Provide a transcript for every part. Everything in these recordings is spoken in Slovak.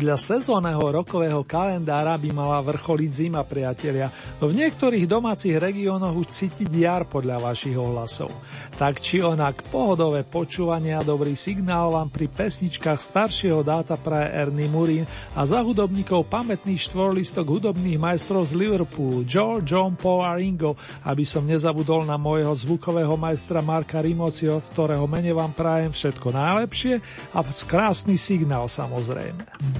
Podľa sezónneho rokového kalendára by mala vrcholiť zima, priatelia, no v niektorých domácich regiónoch už cítiť jar podľa vašich ohlasov. Tak či onak pohodové počúvanie a dobrý signál vám pri pesničkách staršieho dáta praje Ernie Murin a za hudobníkov pamätný štvorlistok hudobných majstrov z Liverpoolu George, John, Paul a Ringo, aby som nezabudol na môjho zvukového majstra Marka Rimocio, ktorého mene vám prajem všetko najlepšie a krásny signál samozrejme.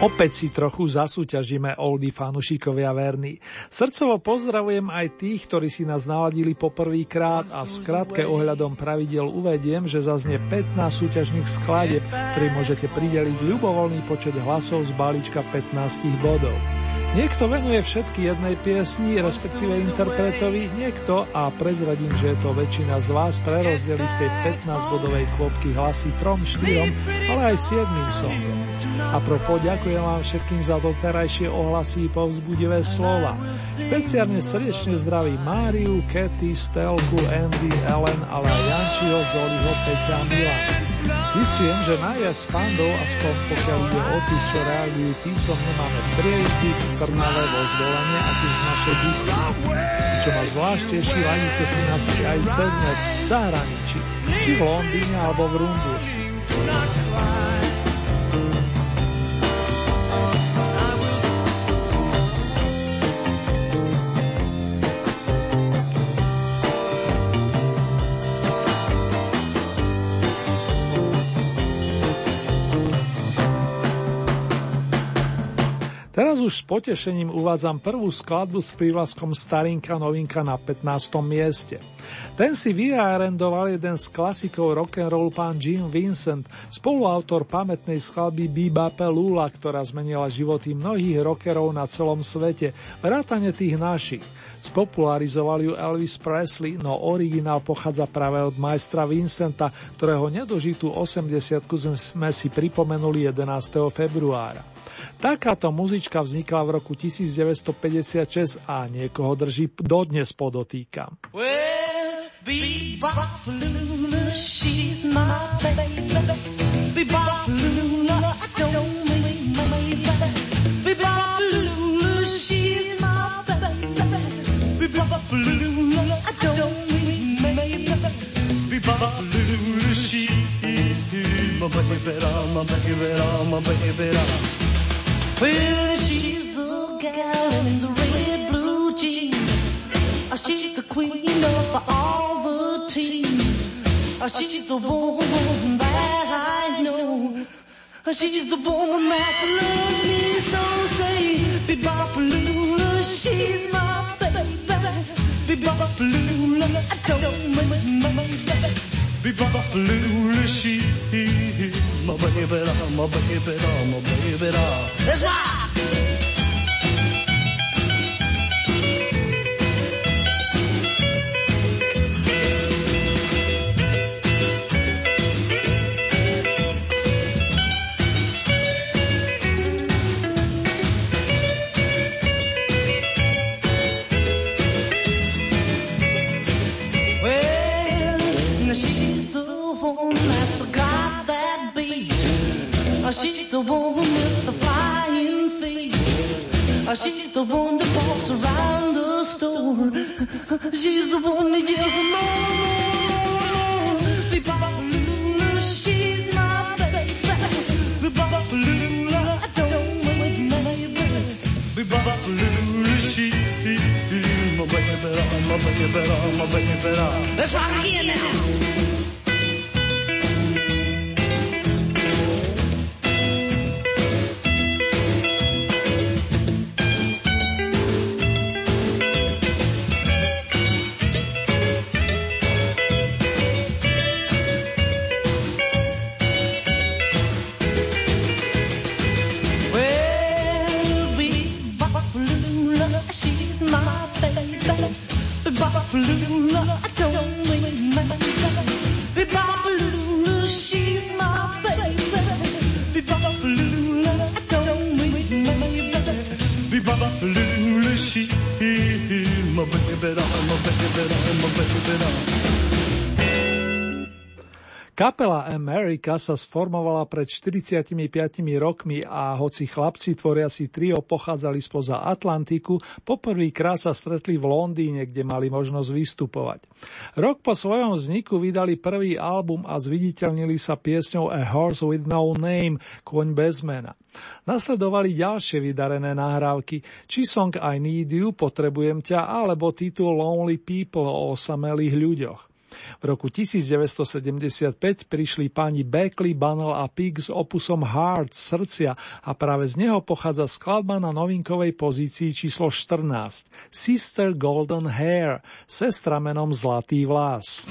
Opäť si trochu zasúťažíme oldy fanušikovia verní. Srdcovo pozdravujem aj tých, ktorí si nás naladili poprvýkrát a v skratke ohľadom pravidel uvediem, že zaznie 15 súťažných skladeb, ktorý môžete prideliť ľubovoľný počet hlasov z balíčka 15 bodov. Niekto venuje všetky jednej piesni, respektíve interpretovi, niekto, a prezradím, že je to väčšina z vás, prerozdeli z tej 15-bodovej kvopky hlasy trom, štyrom, ale aj siedmým songom. A pro poďakujem vám všetkým za doterajšie ohlasy i povzbudivé slova. Špeciálne srdečne zdraví Máriu, Katy, Stelku, Andy, Ellen, ale aj Jančiho, Zoliho, Peťa a Milan. Zistujem, že najviac fandov, aspoň pokiaľ ide o tých, čo reagujú písomne, máme v Prievidzi, Trnave, vo a tých v našej Bystrici. Čo ma zvlášť teší, ladíte si nás aj cez net, v zahraničí, či v Londýne alebo v Rumburgu. Teraz už s potešením uvádzam prvú skladbu s prívlaskom Starinka novinka na 15. mieste. Ten si vyarendoval jeden z klasikov rock'n'roll pán Jim Vincent, spoluautor pamätnej skladby Biba Lula, ktorá zmenila životy mnohých rockerov na celom svete, vrátane tých našich. Spopularizoval ju Elvis Presley, no originál pochádza práve od majstra Vincenta, ktorého nedožitú 80 sme si pripomenuli 11. februára. Takáto muzička vznikla v roku 1956 a niekoho drží dodnes podotýkam. Well, she's my baby. Lula, I don't mean my baby. she's my baby. Lula, I don't mean my baby. she's my baby, my baby, my baby. Well, she's the gal in the red blue jeans. She's the queen of all the teams. Uh, she's the woman that I know. She's the woman that loves me so. Say, Bebopalula, she's my baby. Bebopalula, I don't mind my baby. Bebopalula, she my baby, my baby, my baby. Let's rock! The one with the flying feet. She's the one that walks around the store. She's the one that yells more, more. She's my baby. Baby. Bebopalula, she, my baby, my baby, my baby. Let's rock again now. baby doll, my baby doll, my baby doll. Kapela America sa sformovala pred 45 rokmi a hoci chlapci tvoriaci trio pochádzali spoza Atlantiku, poprvýkrát sa stretli v Londýne, kde mali možnosť vystupovať. Rok po svojom vzniku vydali prvý album a zviditeľnili sa piesňou A Horse with No Name, Koň bez mena. Nasledovali ďalšie vydarené nahrávky, či song I Need You, Potrebujem ťa, alebo titul Lonely People o osamelých ľuďoch. V roku 1975 prišli pani Beckley, Bunnell a Pig s opusom Heart, srdcia a práve z neho pochádza skladba na novinkovej pozícii číslo 14 Sister Golden Hair, sestra menom Zlatý vlas.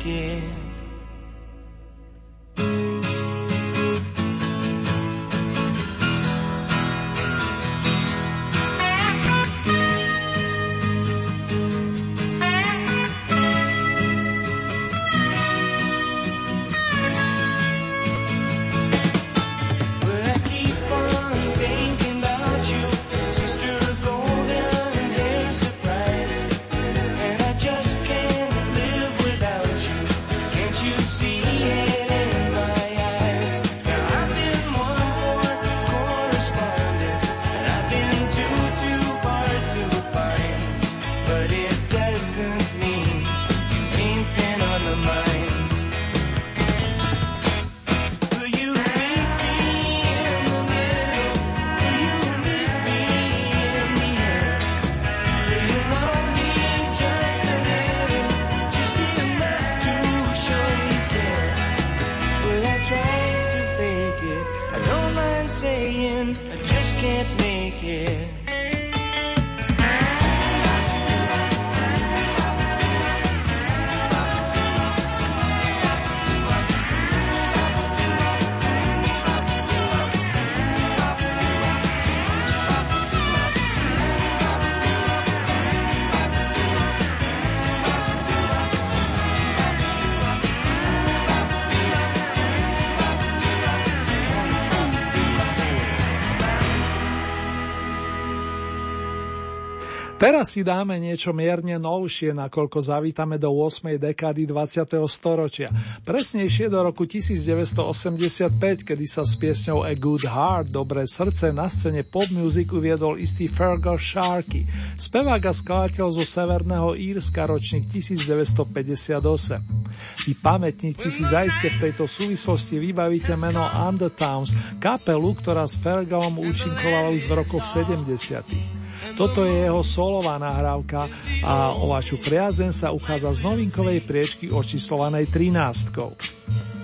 again. Teraz si dáme niečo mierne novšie, nakoľko zavítame do 8. dekády 20. storočia. Presnejšie do roku 1985, kedy sa s piesňou A Good Heart, Dobré srdce, na scéne pop music uviedol istý Fergal Sharkey, spevák a skladateľ zo Severného Írska, ročník 1958. Vy pamätníci si zaiste v tejto súvislosti vybavíte meno Undertowns, kapelu, ktorá s Fergalom účinkovala už v rokoch 70. Toto je jeho solová nahrávka a o vašu priazen sa uchádza z novinkovej priečky očíslovanej 13.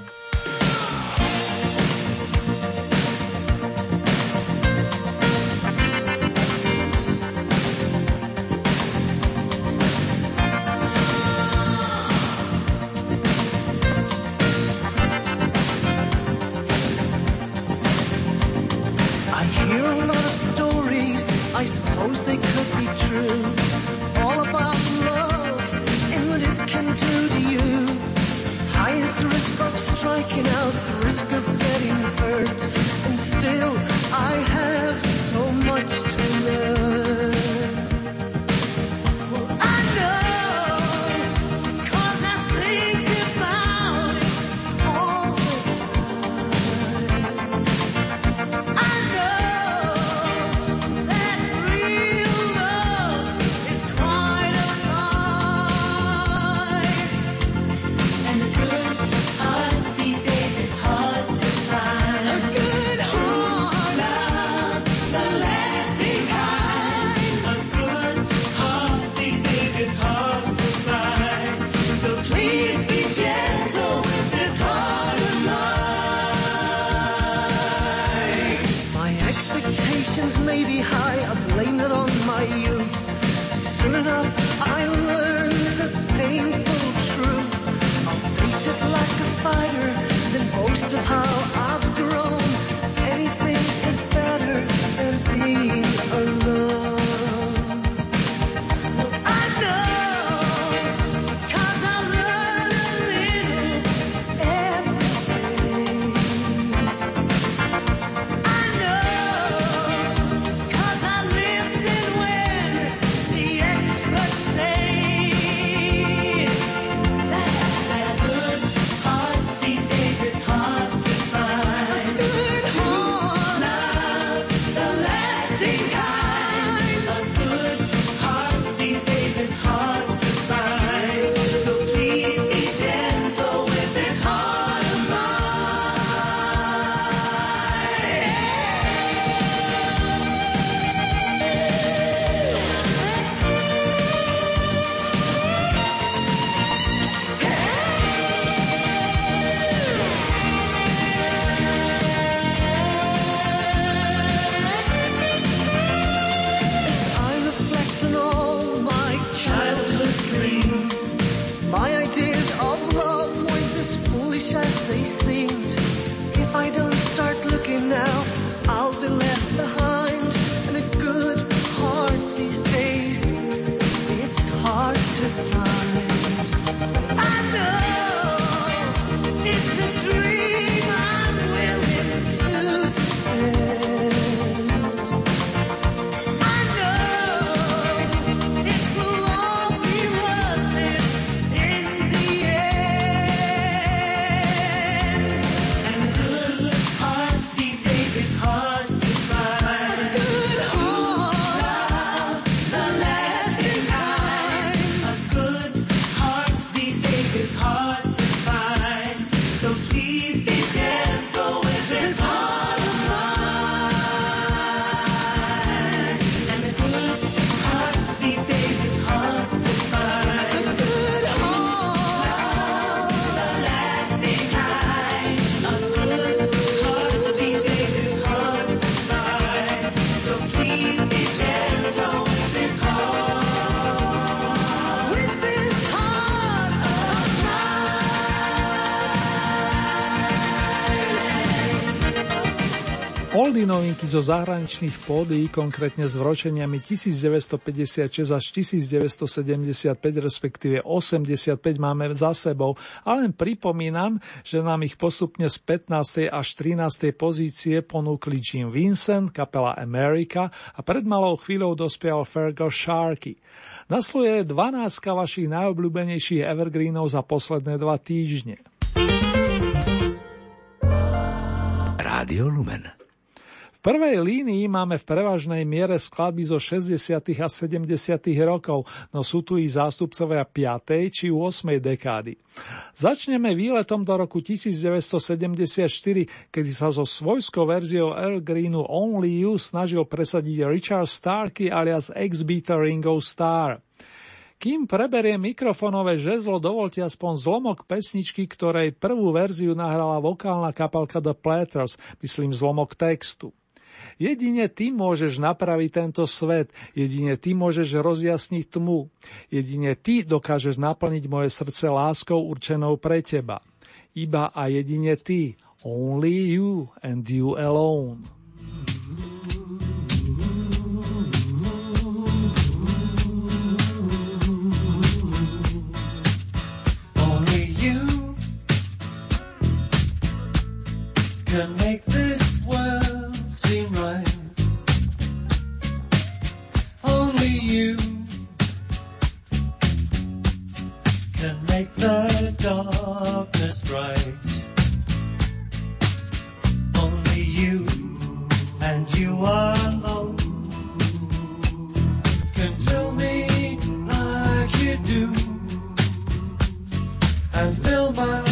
Novinky zo zahraničných pódií, konkrétne s vročeniami 1956 až 1975, respektíve 85 máme za sebou, ale len pripomínam, že nám ich postupne z 15. až 13. pozície ponúkli Jim Vincent, kapela America a pred malou chvíľou dospial Fergal Sharkey. Nasleduje 12 vašich najobľúbenejších evergreenov za posledné dva týždne. Rádio Lumen. Prvej línii máme v prevažnej miere skladby zo 60. a 70. rokov, no sú tu i zástupcovia 5. či 8. dekády. Začneme výletom do roku 1974, kedy sa so svojskou verziou Earl Greenu Only You snažil presadiť Richard Starkey alias ex-beater Ringo Starr. Kým preberie mikrofonové žezlo, dovolte aspoň zlomok pesničky, ktorej prvú verziu nahrala vokálna kapalka The Platters, myslím zlomok textu. Jedine ty môžeš napraviť tento svet, jedine ty môžeš rozjasniť tmu, jedine ty dokážeš naplniť moje srdce láskou určenou pre teba. Iba a jedine ty, only you and you alone. Can make this make the darkness bright. Only you and you alone can fill me like you do and fill my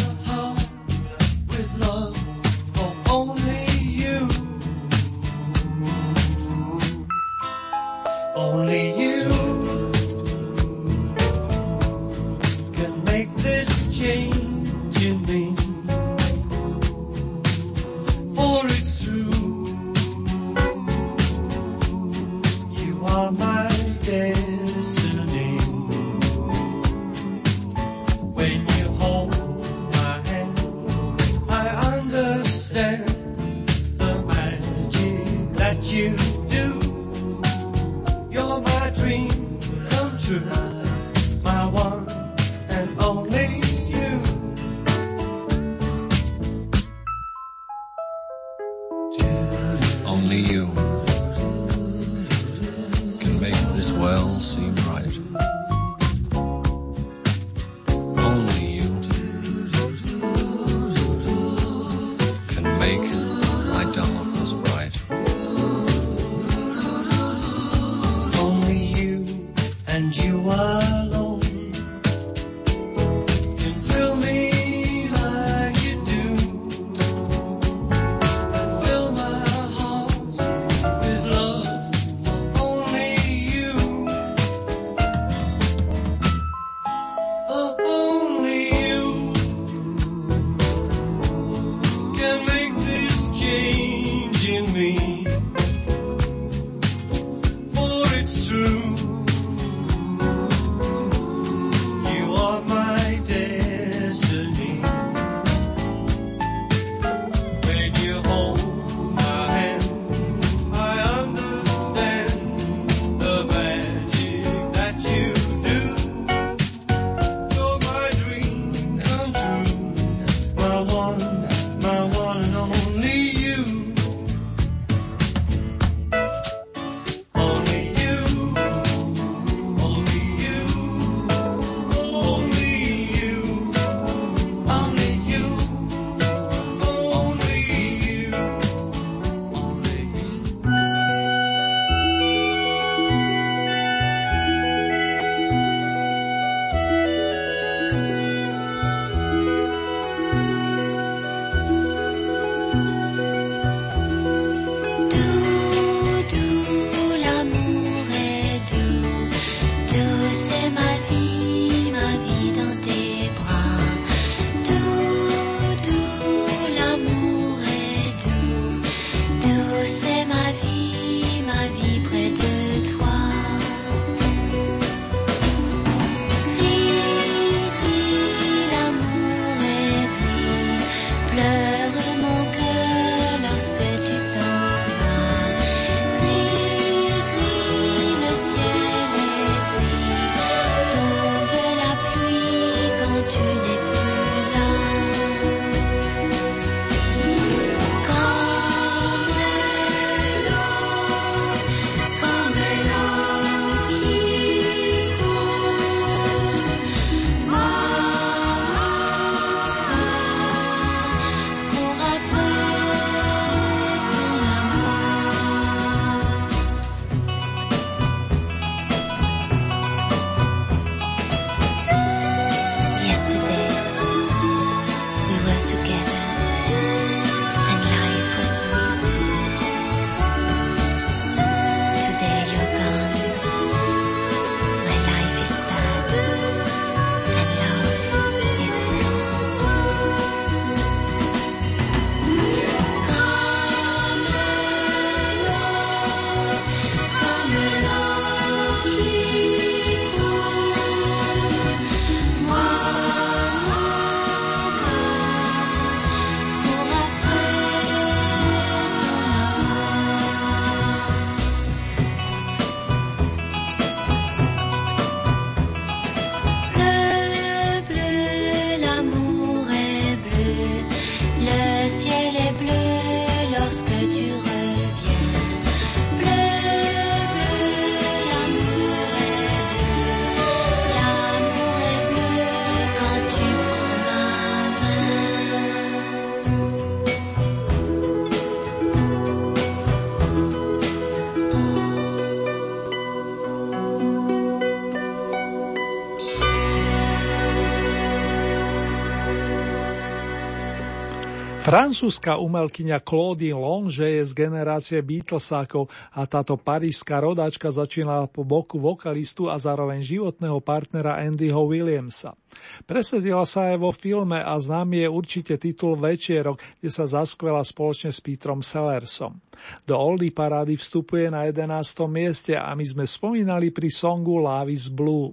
Francúzska umelkyňa Claudine Longe je z generácie Beatlesákov a táto parížská rodáčka začínala po boku vokalistu a zároveň životného partnera Andyho Williamsa. Presedila sa aj vo filme a známy je určite titul Večierok, kde sa zaskvela spoločne s Petrom Sellersom. Do Oldie parády vstupuje na 11. mieste a my sme spomínali pri songu Love is Blue.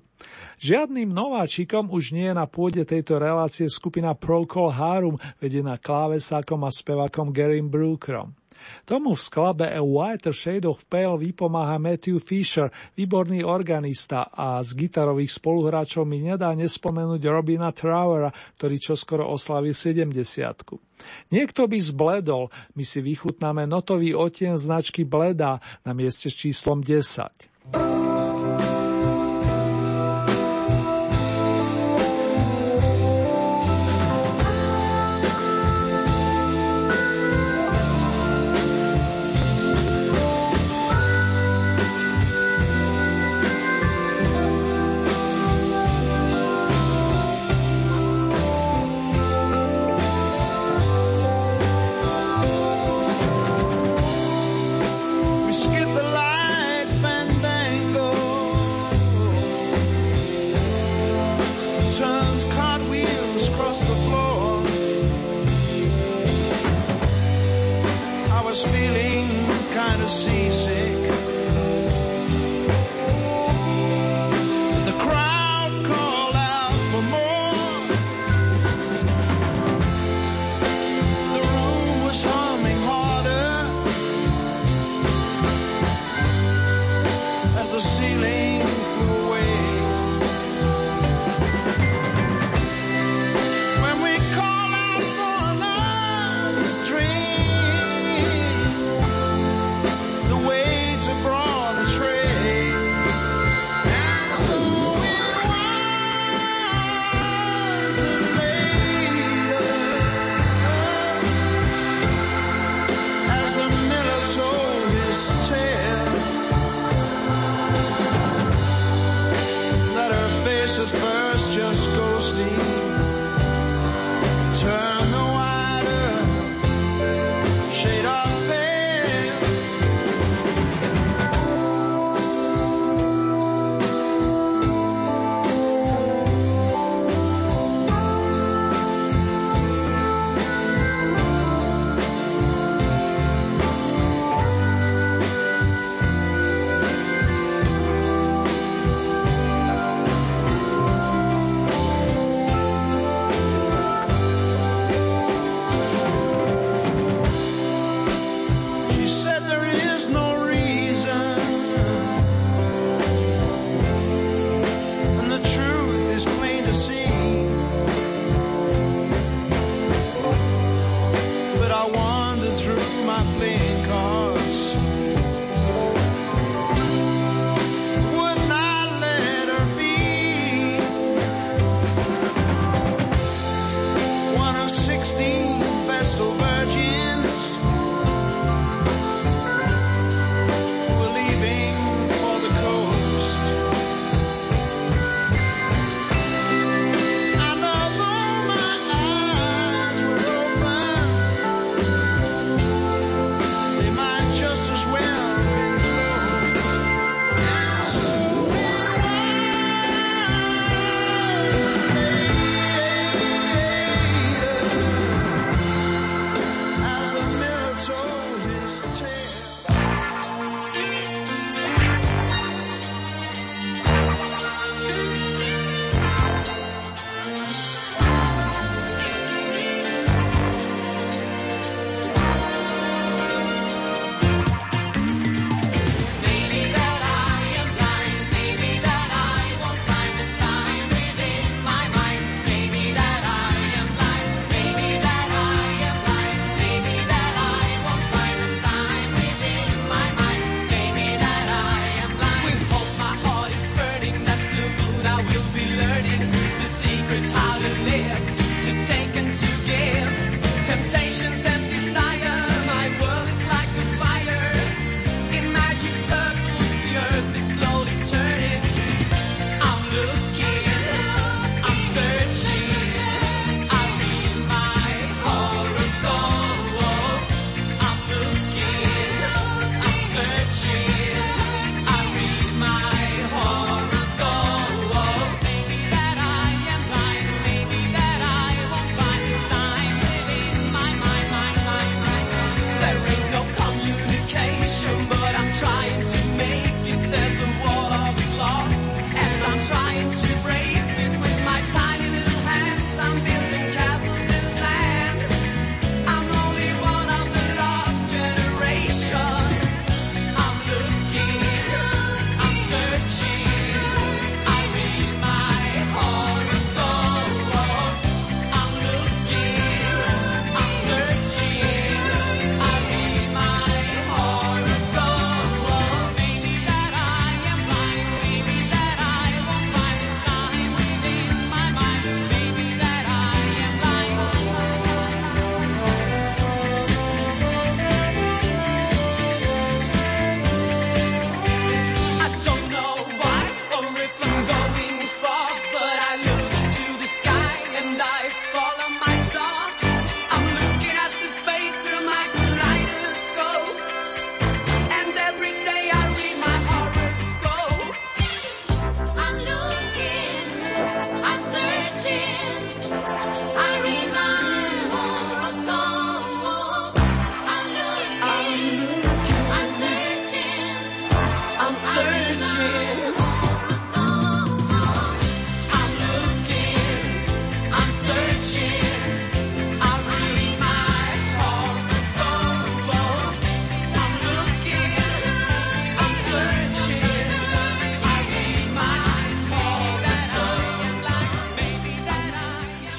Žiadnym nováčikom už nie je na pôde tejto relácie skupina Procol Harum, vedená klávesákom a spevakom Garym Brookerom. Tomu v skladbe A Whiter Shade of Pale vypomáha Matthew Fisher, výborný organista a z gitarových spoluhráčov mi nedá nespomenúť Robina Trowera, ktorý čoskoro oslavil 70 Niekto by zbledol, my si vychutnáme notový otien značky Bleda na mieste s číslom 10.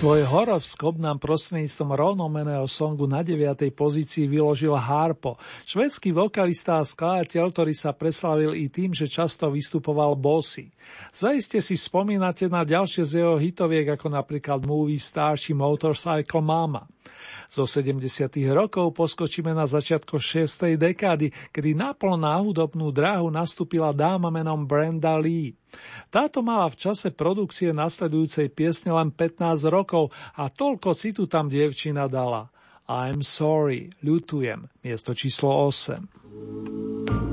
Svoj horoskop nám prostredníctvom rovnomeného songu na 9. pozícii vyložil Harpo, švedský vokalista a skladateľ, ktorý sa preslavil i tým, že často vystupoval bossy. Zajiste si spomínate na ďalšie z jeho hitoviek, ako napríklad Movie Star či Motorcycle Mama. Zo 70. rokov poskočíme na začiatko 6. dekády, kedy naplno na hudobnú dráhu nastúpila dáma menom Brenda Lee. Táto mala v čase produkcie nasledujúcej piesne len 15 rokov a toľko citu tam dievčina dala. I'm sorry, ľutujem, miesto číslo 8.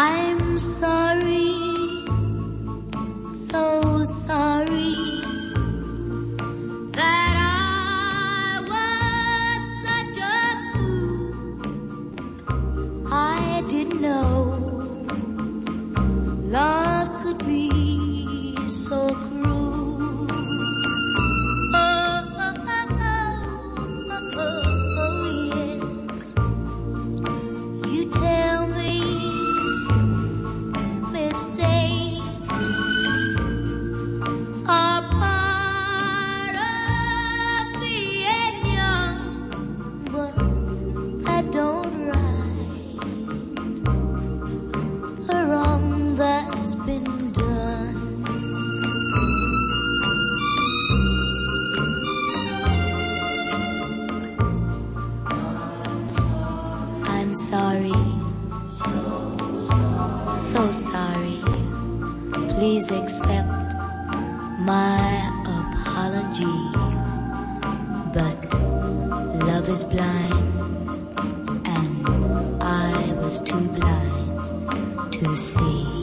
I'm sorry, so sorry that I was such a fool. I didn't know love could be so cruel. Please accept my apology. But love is blind, and I was too blind to see.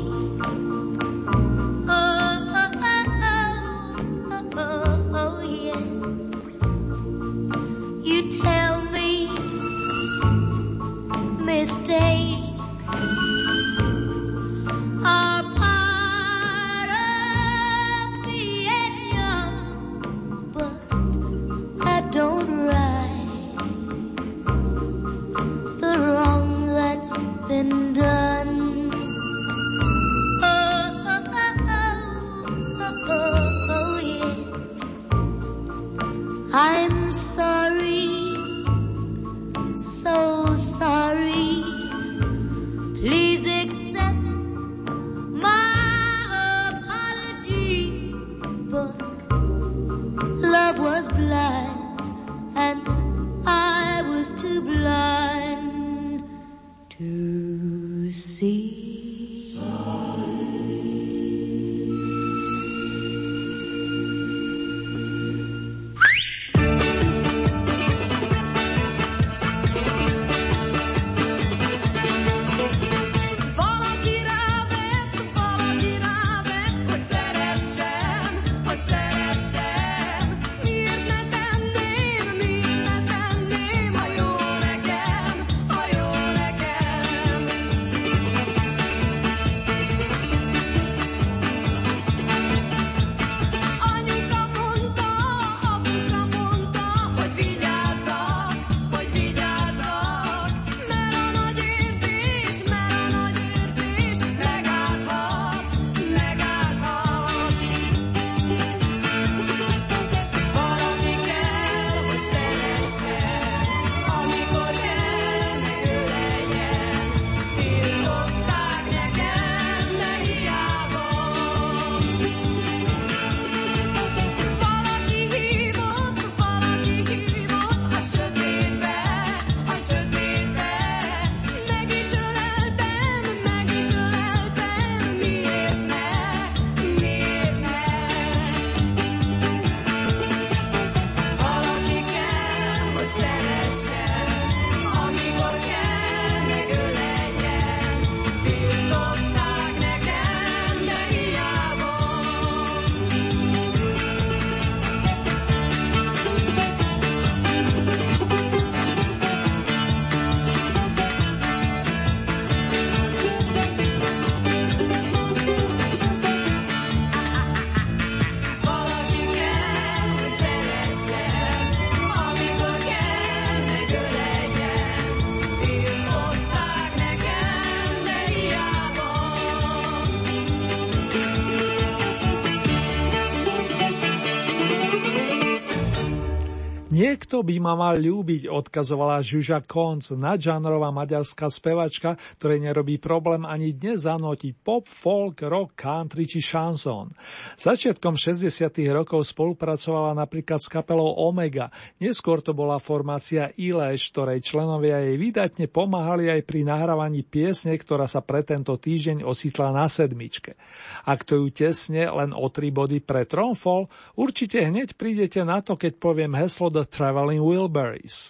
Nick Niekto by ma mal ľúbiť, odkazovala Žuža Konc, nadžánrová maďarská spevačka, ktorej nerobí problém ani dnes zanútiť pop, folk, rock, country či šanson. Začiatkom 60. rokov spolupracovala napríklad s kapelou Omega, neskôr to bola formácia Ileš, ktorej členovia jej vydatne pomáhali aj pri nahrávaní piesne, ktorá sa pre tento týždeň ocitla na sedmičke. Ak to ju tesne len o tri body pre Tronfall, určite hneď prídete na to, keď poviem heslo The Traveling Wilburys.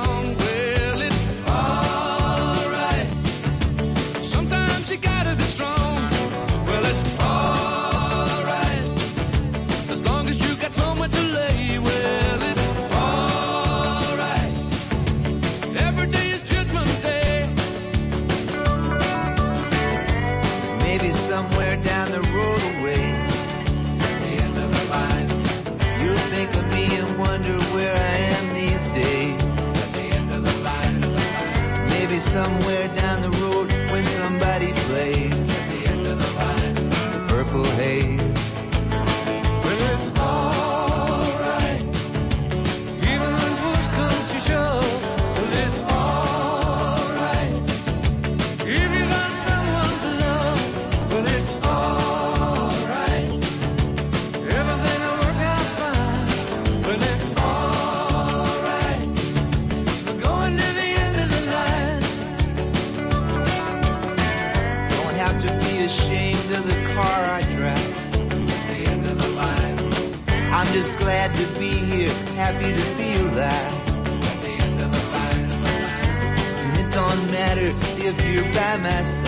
you're by my side.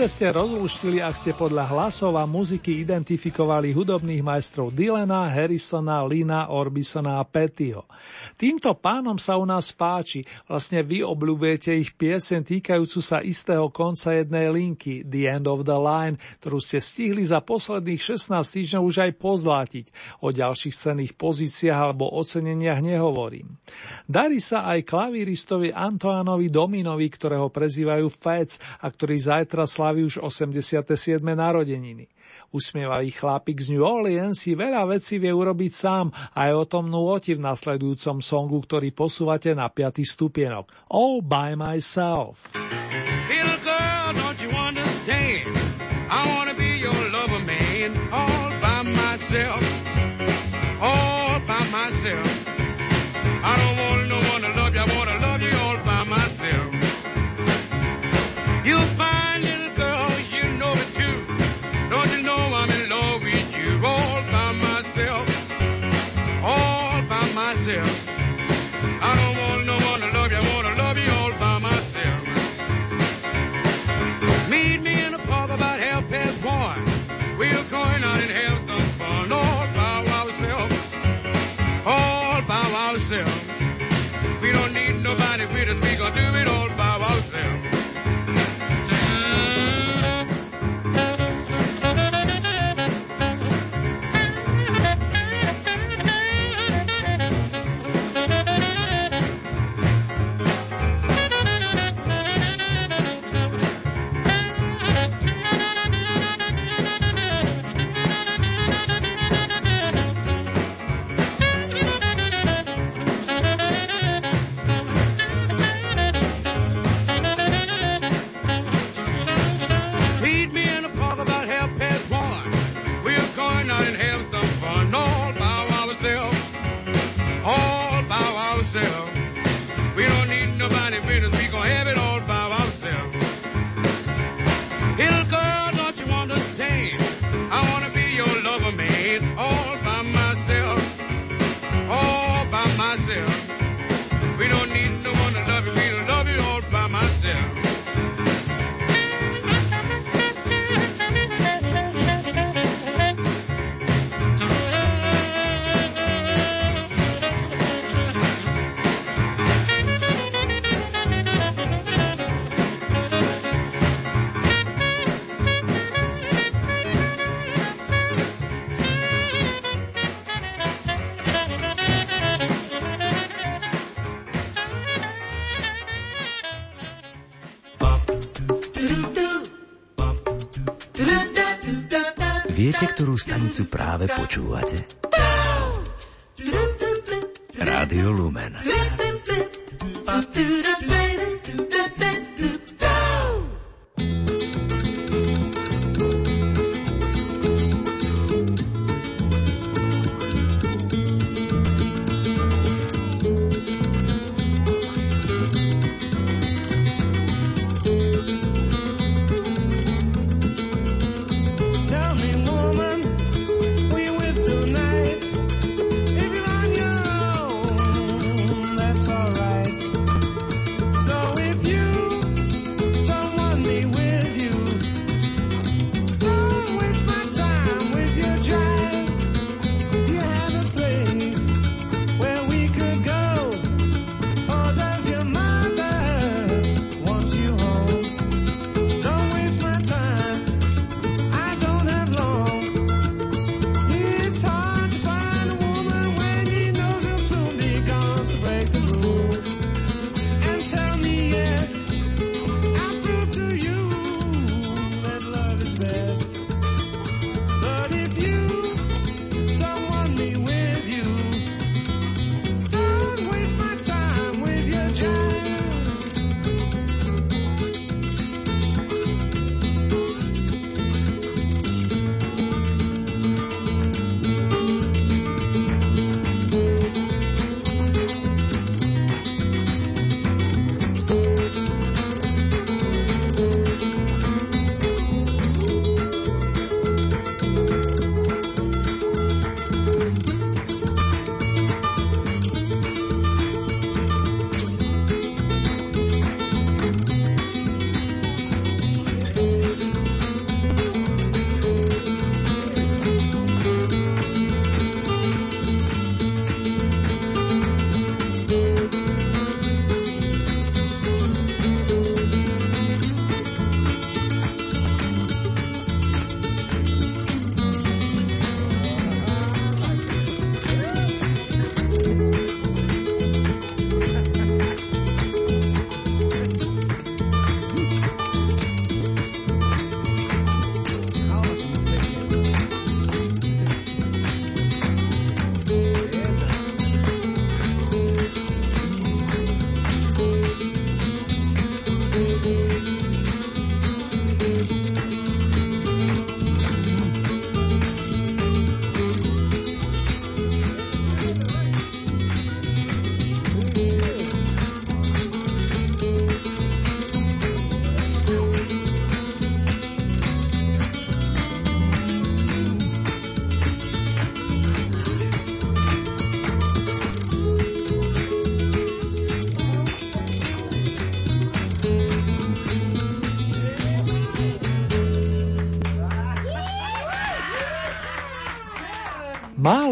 Dobre ste rozluštili, ak ste podľa hlasov a muziky identifikovali hudobných majstrov Dylana, Harrisona, Lina, Orbisona a Pettyho. Týmto pánom sa u nás páči, vlastne vy obľúbujete ich piesen týkajúcu sa istého konca jednej linky, The End of the Line, ktorú ste stihli za posledných 16 týždňov už aj pozlátiť. O ďalších cenných pozíciách alebo oceneniach nehovorím. Darí sa aj klavíristovi Antoánovi Dominovi, ktorého prezývajú Fec a ktorý zajtra slaví už 87. narodeniny. Usmievavý chlapík z New Orleans si veľa vecí vie urobiť sám a je o tom nôti v nasledujúcom songu, ktorý posúvate na 5. stupienok. All by myself. Little girl, don't you understand? I wanna be your lover man, all by myself, all by myself. I don't want no one to love you, I wanna love you all by myself. You fine nobody with us. We gonna do it stanicu práve počúvate? Rádio Lumen.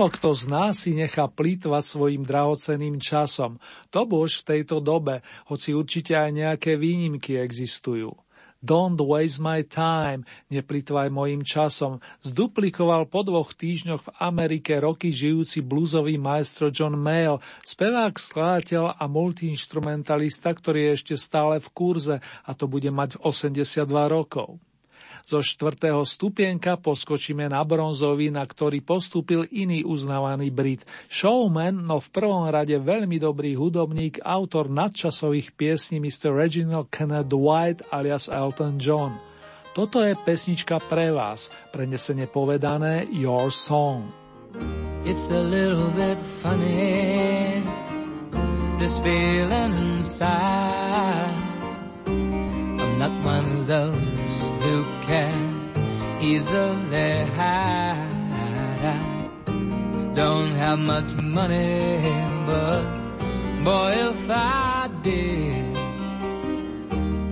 Kto z nás si nechá plýtvať svojim drahocenným časom, to bož v tejto dobe, hoci určite aj nejaké výnimky existujú. Don't waste my time, neplitvaj mojim časom, zduplikoval po dvoch týždňoch v Amerike roky žijúci bluesový maestro John Mayall, spevák, skladateľ a multiinstrumentalista, ktorý je ešte stále v kurze a to bude mať 82 rokov. Zo štvrtého stupienka poskočíme na bronzový, na ktorý postúpil iný uznávaný Brit. Showman, no v prvom rade veľmi dobrý hudobník, autor nadčasových piesní Mr. Reginald Kenneth White alias Elton John. Toto je pesnička pre vás, prenesene povedané Your Song. It's a little bit funny, this feeling inside. I'm not one of those who can easily hide. I don't have much money, but boy, if I did,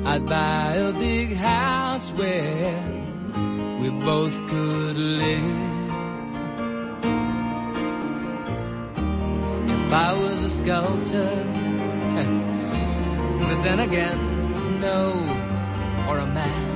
I'd buy a big house where we both could live. If I was a sculptor, but then again, no, or a man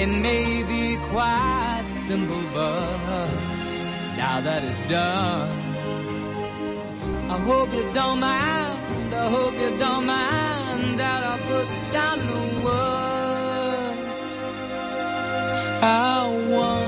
It may be quite simple, but now that it's done, I hope you don't mind. I hope you don't mind that I put down the words how wonderful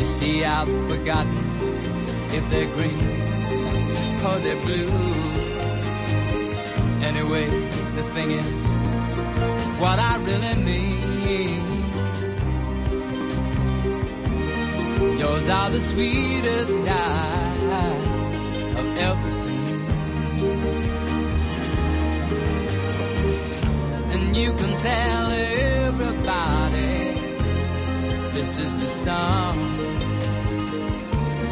You see, I've forgotten if they're green or they're blue. Anyway, the thing is, what I really mean. Yours are the sweetest eyes I've ever seen. And you can tell everybody this is the song.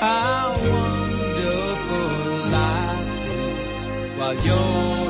How wonderful life. Is while you're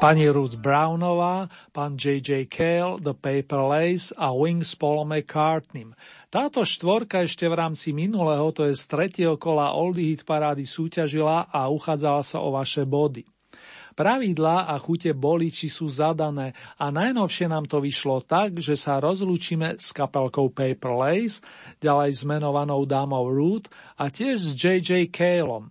Pani Ruth Brownová, pán J.J. Cale, The Paper Lace a Wings Paul McCartney. Táto štvorka ešte v rámci minulého, to je z tretieho kola Oldie Hit parády súťažila a uchádzala sa o vaše body. Pravidlá a chute boliči sú zadané a najnovšie nám to vyšlo tak, že sa rozlúčime s kapelkou Paper Lace, ďalej s menovanou dámou Ruth a tiež s J.J. Caleom.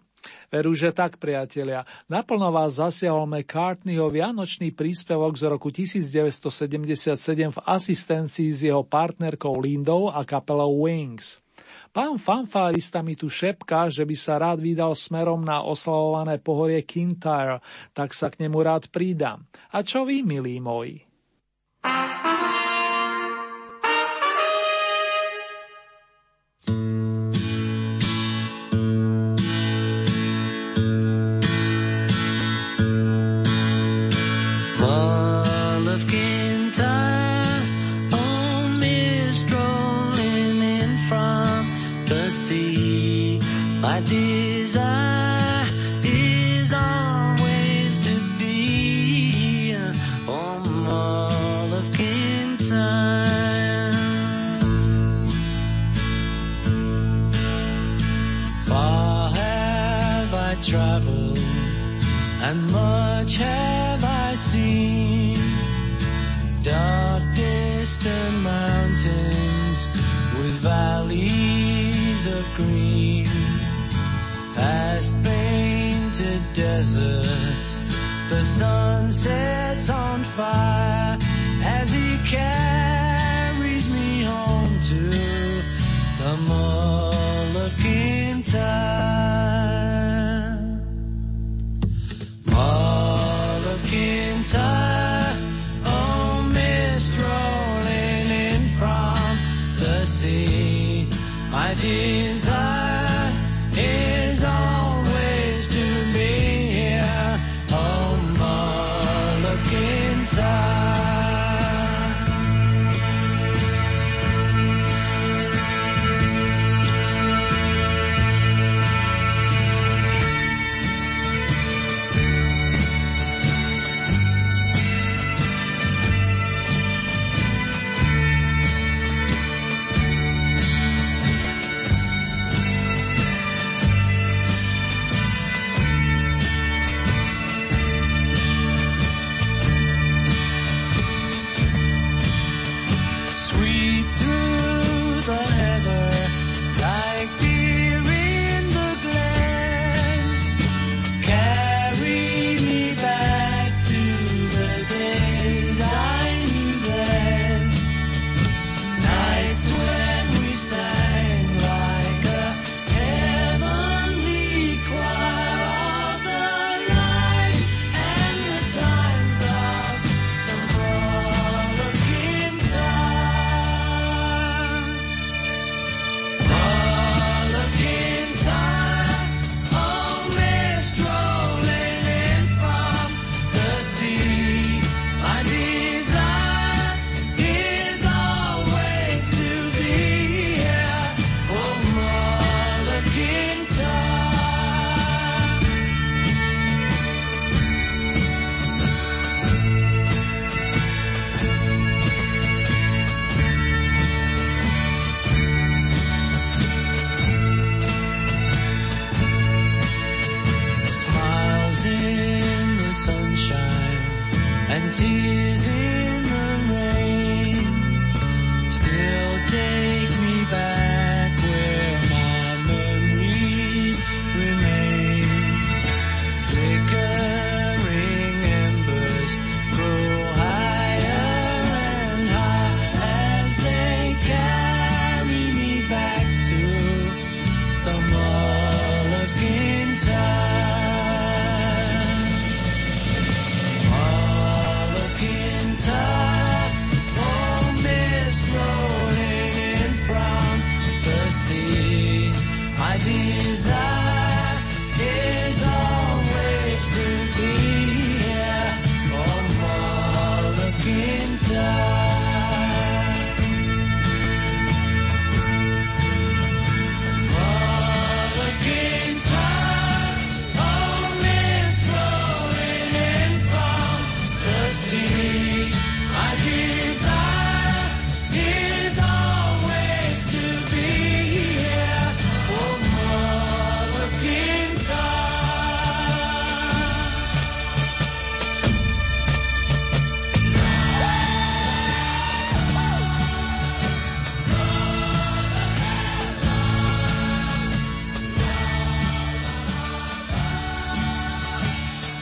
Veru, že tak, priatelia. Naplno vás zasiahol McCartneyho vianočný príspevok z roku 1977 v asistencii s jeho partnerkou Lindou a kapelou Wings. Pán fanfárista mi tu šepká, že by sa rád vydal smerom na oslavované pohorie Kintyre, tak sa k nemu rád pridám. A čo vy, milí moji?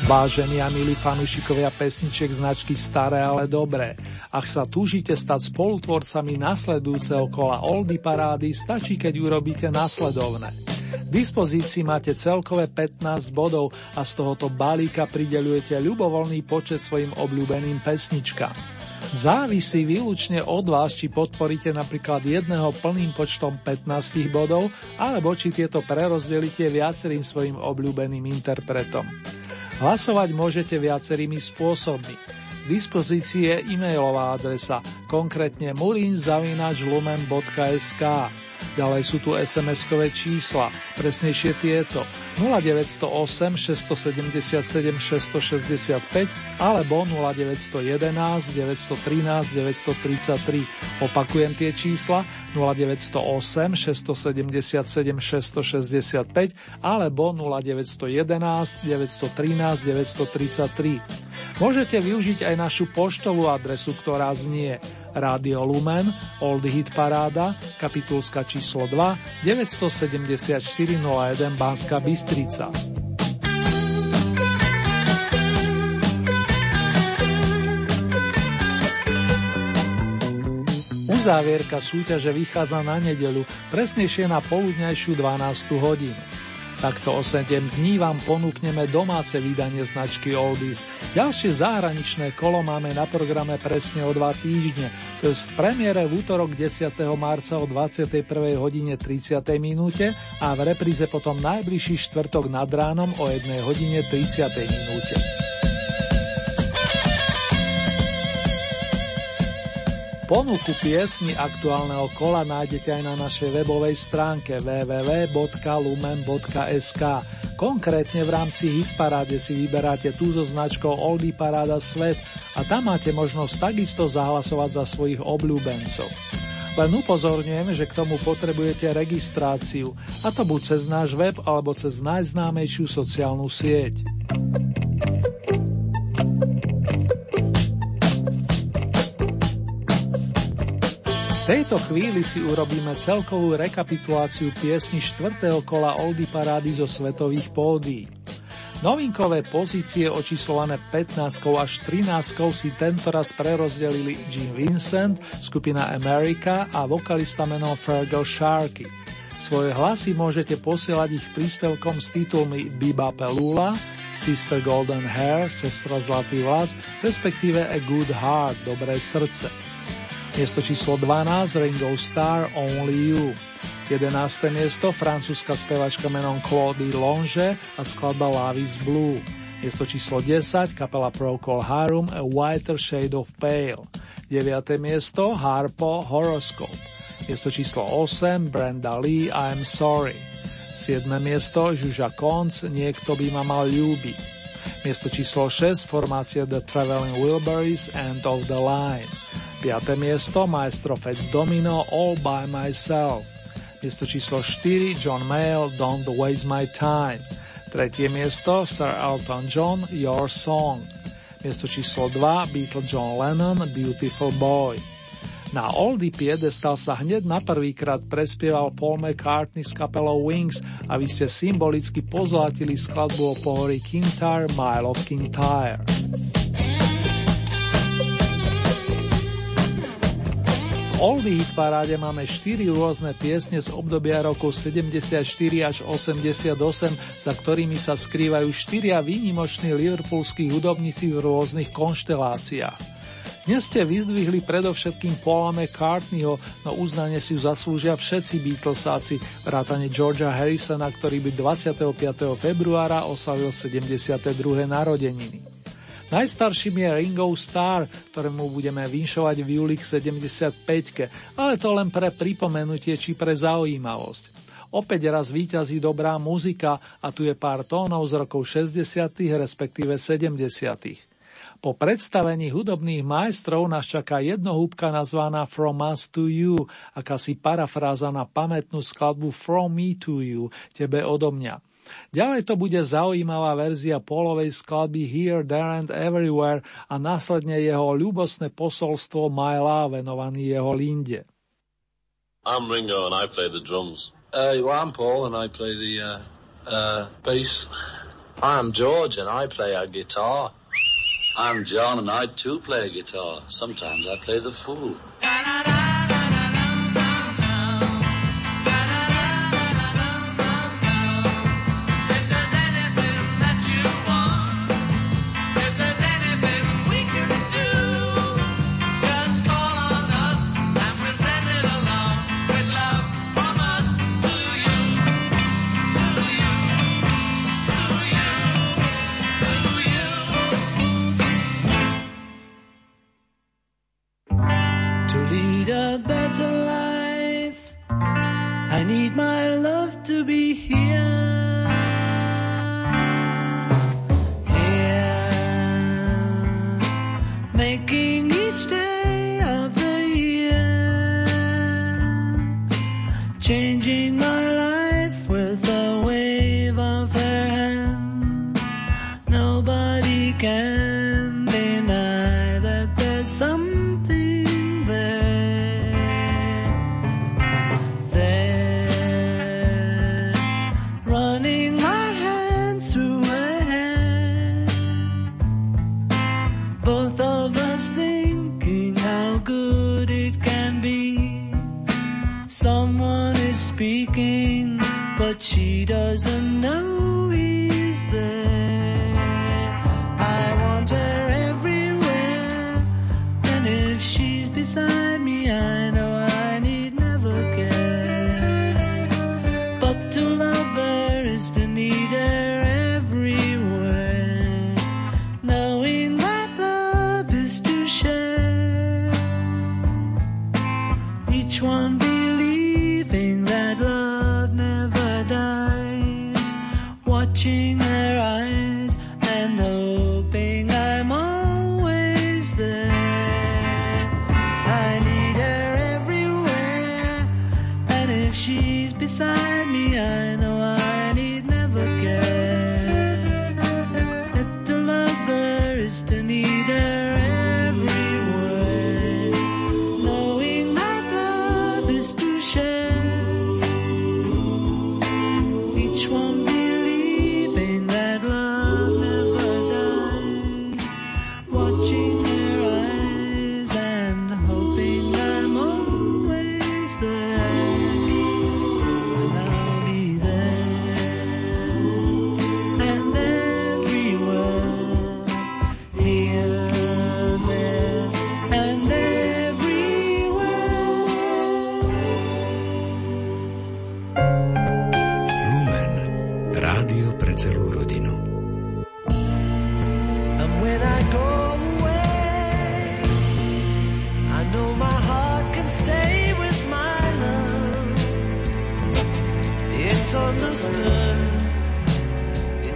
Vážení a milí fanúšikovia pesničiek značky Staré, ale dobré. Ak sa túžite stať spolutvorcami nasledujúceho kola Oldy parády, stačí, keď urobíte nasledovné. V dispozícii máte celkové 15 bodov a z tohoto balíka prideľujete ľubovoľný počet svojim obľúbeným pesničkám. Závisí výlučne od vás, či podporíte napríklad jedného plným počtom 15 bodov, alebo či tieto prerozdelíte viacerým svojim obľúbeným interpretom. Hlasovať môžete viacerými spôsobmi. V dispozícii je e-mailová adresa, konkrétne murinzavinačlumen.sk. Ďalej sú tu SMS-kové čísla, presnejšie tieto 0908 677 665 alebo 0911 913 933. Opakujem tie čísla 0908 677 665 alebo 0911 913 933. Môžete využiť aj našu poštovú adresu, ktorá znie Rádio Lumen, Old Hit Paráda, kapitulska číslo 2, 974 01 Banska Bystrica. Uzávierka súťaže vychádza na nedeľu, presnejšie na poludňajšiu 12 hodinu. Takto o 7 dní vám ponúkneme domáce vydanie značky Oldies. Ďalšie zahraničné kolo máme na programe presne o 2 týždne, to je v premiére v útorok 10. marca o 21. hodine 30. minúte a v repríze potom najbližší štvrtok nad ránom o 1 hodine 30. minúte. Ponuku piesni aktuálneho kola nájdete aj na našej webovej stránke www.lumen.sk. Konkrétne v rámci Hitparáde si vyberáte tú so značkou Oldie Paráda Svet a tam máte možnosť takisto zahlasovať za svojich obľúbencov. Len upozorňujem, že k tomu potrebujete registráciu, a to buď cez náš web alebo cez najznámejšiu sociálnu sieť. Tejto chvíli si urobíme celkovú rekapituláciu piesni 4. kola Oldy parády zo svetových pódií. Novinkové pozície očíslované 15 až 13 si tentoraz prerozdelili Jim Vincent, skupina America a vokalista menom Fergal Sharkey. Svoje hlasy môžete posielať ich príspevkom s titulmi Biba Pelula, Sister Golden Hair, Sestra Zlatý vlas, respektíve A Good Heart, Dobré srdce. Miesto číslo 12 Ringo Star Only You. 11. miesto francúzska spevačka menom Claudie Longe a skladba Love is Blue. Miesto číslo 10 kapela Procol Harum A Whiter Shade of Pale. 9. miesto Harpo Horoscope. Miesto číslo 8 Brenda Lee I'm Sorry. 7. miesto Žuža Konc Niekto by ma mal ľúbiť. Miesto číslo 6 formácia The Traveling Wilburys End of the Line. 5. miesto Maestro Fats Domino All by Myself. Miesto číslo 4 John Mayall Don't Waste My Time. Tretie miesto Sir Elton John Your Song. Miesto číslo 2 Beatle John Lennon Beautiful Boy. Na Oldie piedestal sa hneď na prvýkrát prespieval Paul McCartney s kapelou Wings a vy ste symbolicky pozlatili skladbu o pohorí Kintyre Mile of Kintyre. V Oldie hit paráde máme 4 rôzne piesne z obdobia rokov 74 až 88, za ktorými sa skrývajú štyria výnimoční liverpoolskí hudobníci v rôznych konšteláciách. Dnes ste vyzdvihli predovšetkým Paula McCartneyho, no uznanie si zaslúžia všetci Beatlesáci, vrátane Georgia Harrisona, ktorý by 25. februára oslavil 72. narodeniny. Najstarším je Ringo Starr, ktorému budeme vinšovať v júli k 75 ale to len pre pripomenutie či pre zaujímavosť. Opäť raz víťazí dobrá muzika a tu je pár tónov z rokov 60. respektíve 70. Po predstavení hudobných majstrov nás čaká jednohúbka nazvaná From Us to You, akási parafráza na pamätnú skladbu From Me to You, tebe odo mňa. Ďalej to bude zaujímavá verzia polovej skladby Here, There and Everywhere a následne jeho ľubosné posolstvo My Love venovaný jeho Linde. I'm Ringo and I play the drums. Uh, well, I'm Paul and I play the uh, uh, bass. I'm George and I play a guitar. I'm John and I too play a guitar. Sometimes I play the fool.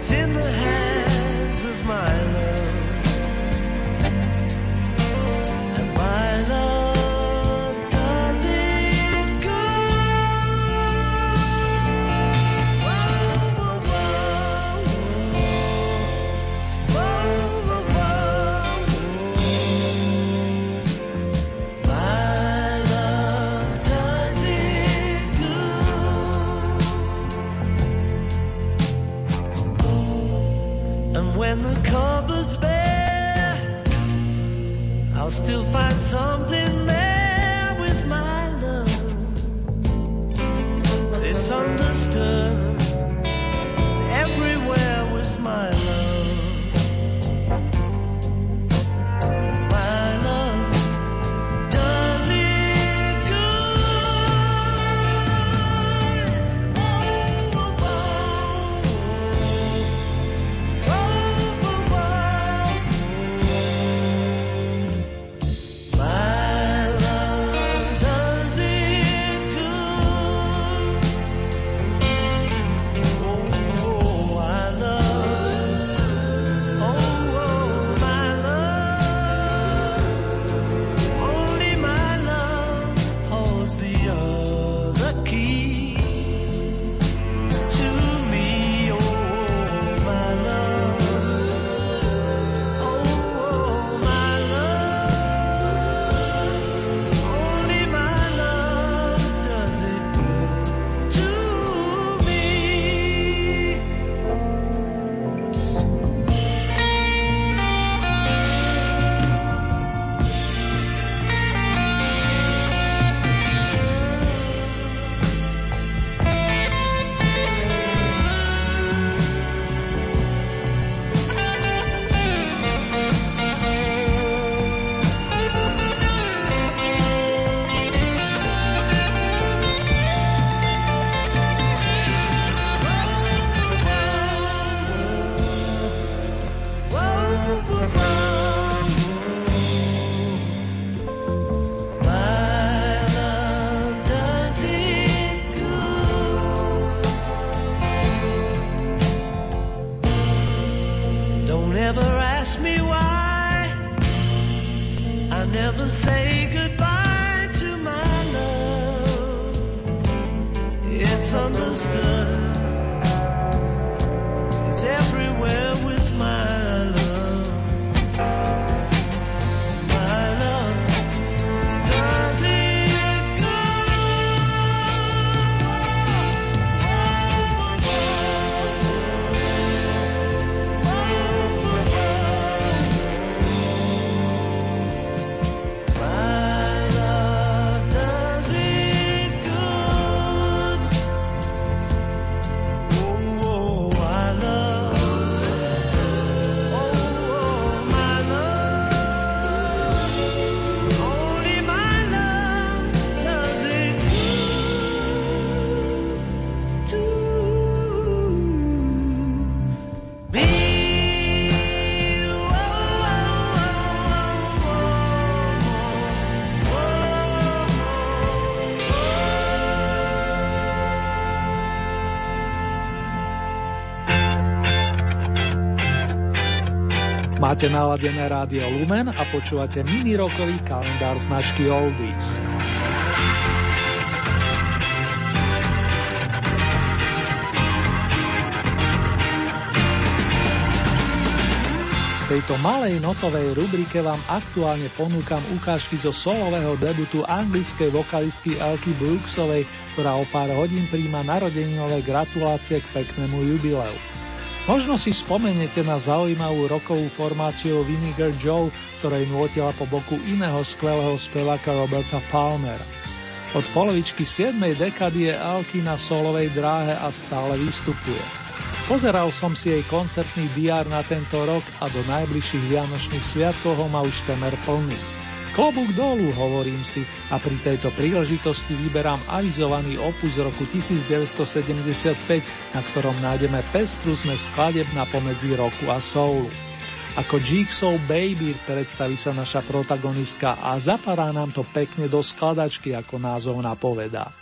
It's in the Máte naladené rádio Lumen a počúvate mini rokový kalendár značky Oldies. V tejto malej notovej rubrike vám aktuálne ponúkam ukážky zo solového debutu anglickej vokalistky Elky Brooksovej, ktorá o pár hodín príjma narodeninové gratulácie k peknému jubileu. Možno si spomeniete na zaujímavú rokovú formáciu Vinegar Joe, ktorej nôtila po boku iného skvelého speváka Roberta Palmera. Od polovičky 7. dekady je Alky na solovej dráhe a stále vystupuje. Pozeral som si jej koncertný diár na tento rok a do najbližších vianočných sviatkov ho má už temer plný. Klobúk dolu, hovorím si, a pri tejto príležitosti vyberám avizovaný opus roku 1975, na ktorom nájdeme pestru sme skladeb na pomedzi roku a soulu. Ako Jigsaw Baby predstaví sa naša protagonistka a zapadá nám to pekne do skladačky, ako názov napovedá.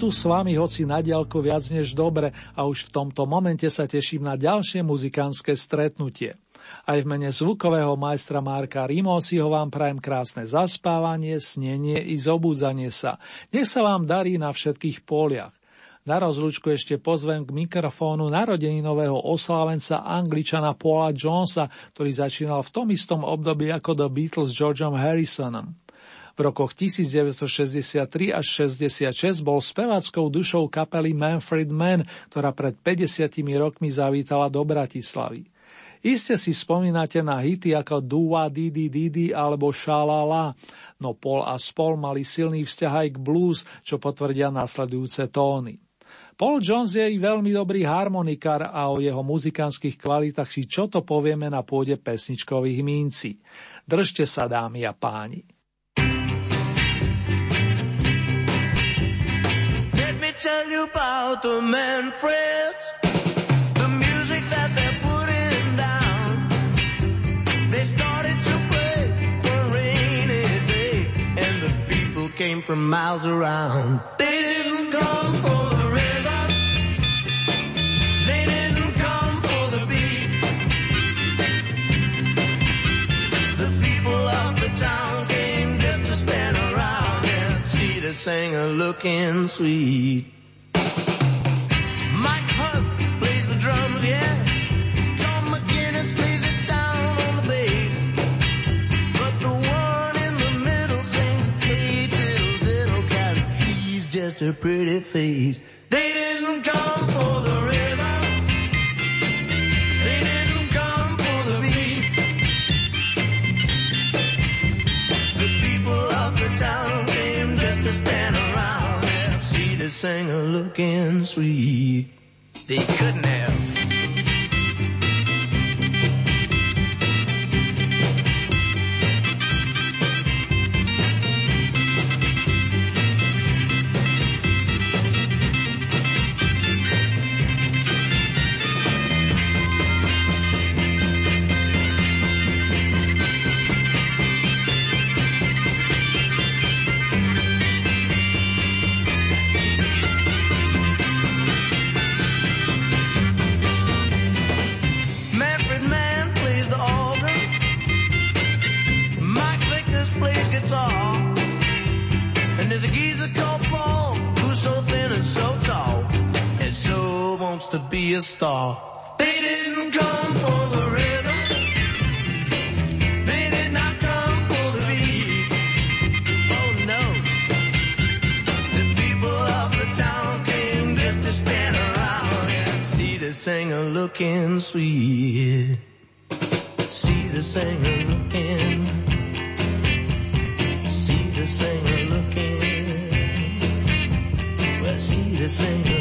Tu s vami hoci na diaľku viac než dobre a už v tomto momente sa teším na ďalšie muzikánske stretnutie. Aj v mene zvukového majstra Marka Rimóciho vám prajem krásne zaspávanie, snenie i zobúdzanie sa. Nech sa vám darí na všetkých poliach. Na rozlúčku ešte pozvem k mikrofónu narodeninového oslávenca angličana Paula Jonesa, ktorý začínal v tom istom období ako The Beatles s Georgeom Harrisonom. V rokoch 1963 až 66 bol speváckou dušou kapely Manfred Mann, ktorá pred 50 rokmi zavítala do Bratislavy. Iste si spomínate na hity ako Dua Didi Didi alebo Shalala, no Paul a Spol mali silný vzťah aj k blues, čo potvrdia nasledujúce tóny. Paul Jones je veľmi dobrý harmonikár a o jeho muzikánskych kvalitách si čo to povieme na pôde pesničkových mínci. Držte sa, dámy a páni. Tell you about the Manfreds, the music that they're putting down. They started to play one rainy day, and the people came from miles around. They singer looking sweet. Mike Hunt plays the drums, yeah. Tom McGinnis lays it down on the bass. But the one in the middle sings, hey diddle diddle cat, he's just a pretty face. They didn't come the singer looking sweet. They couldn't have. A star. They didn't come for the rhythm. They did not come for the beat. Oh no. The people of the town came just to stand around and see the singer looking sweet. See the singer looking. See the singer looking. Well, see the singer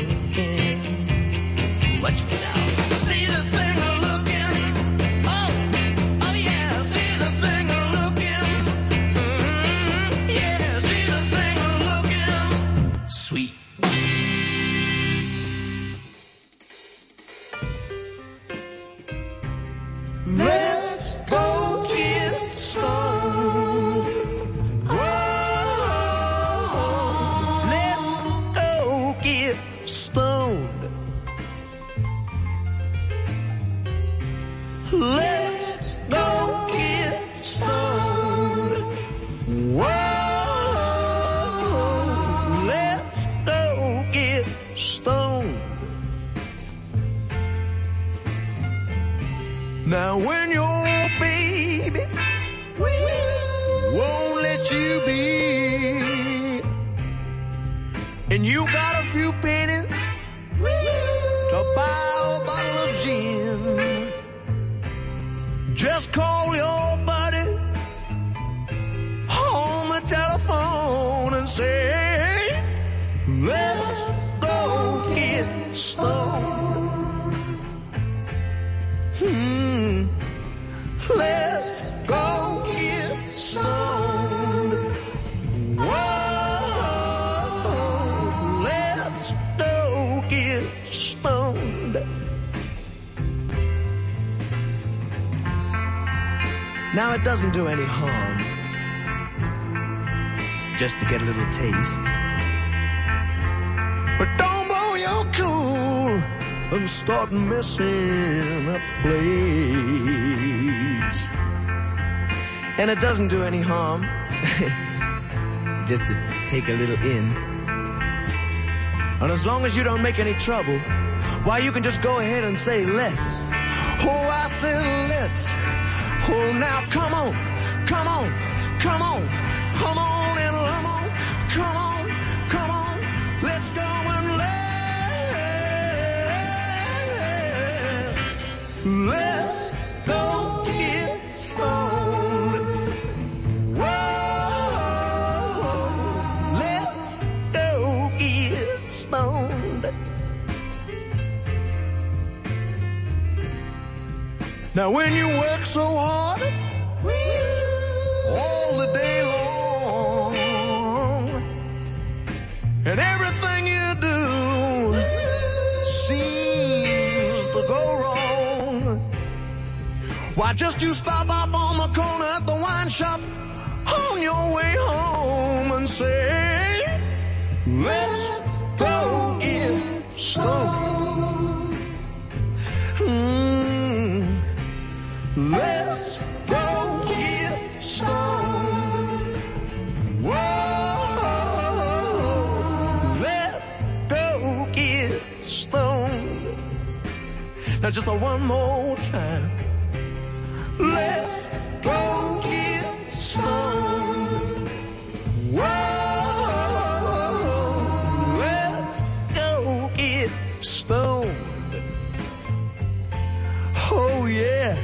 Now it doesn't do any harm just to get a little taste. But don't blow your cool and start messing up place. And it doesn't do any harm just to take a little in. And as long as you don't make any trouble, why you can just go ahead and say let's. Oh, I said let's. Oh, now. Come on, come on, come on, come on and come on, come on, come on. Let's go and let's, let's go get stoned. Whoa, let's go get stoned. Now when you work so hard all the day long and everything you do seems to go wrong. Why just you stop a one more time. Let's go get stoned. Whoa, let's go get stoned. Oh yeah.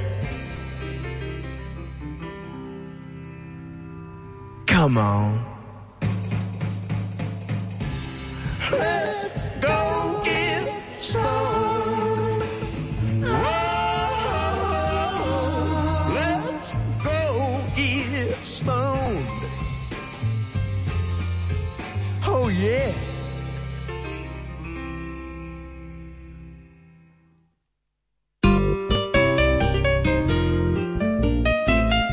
Come on.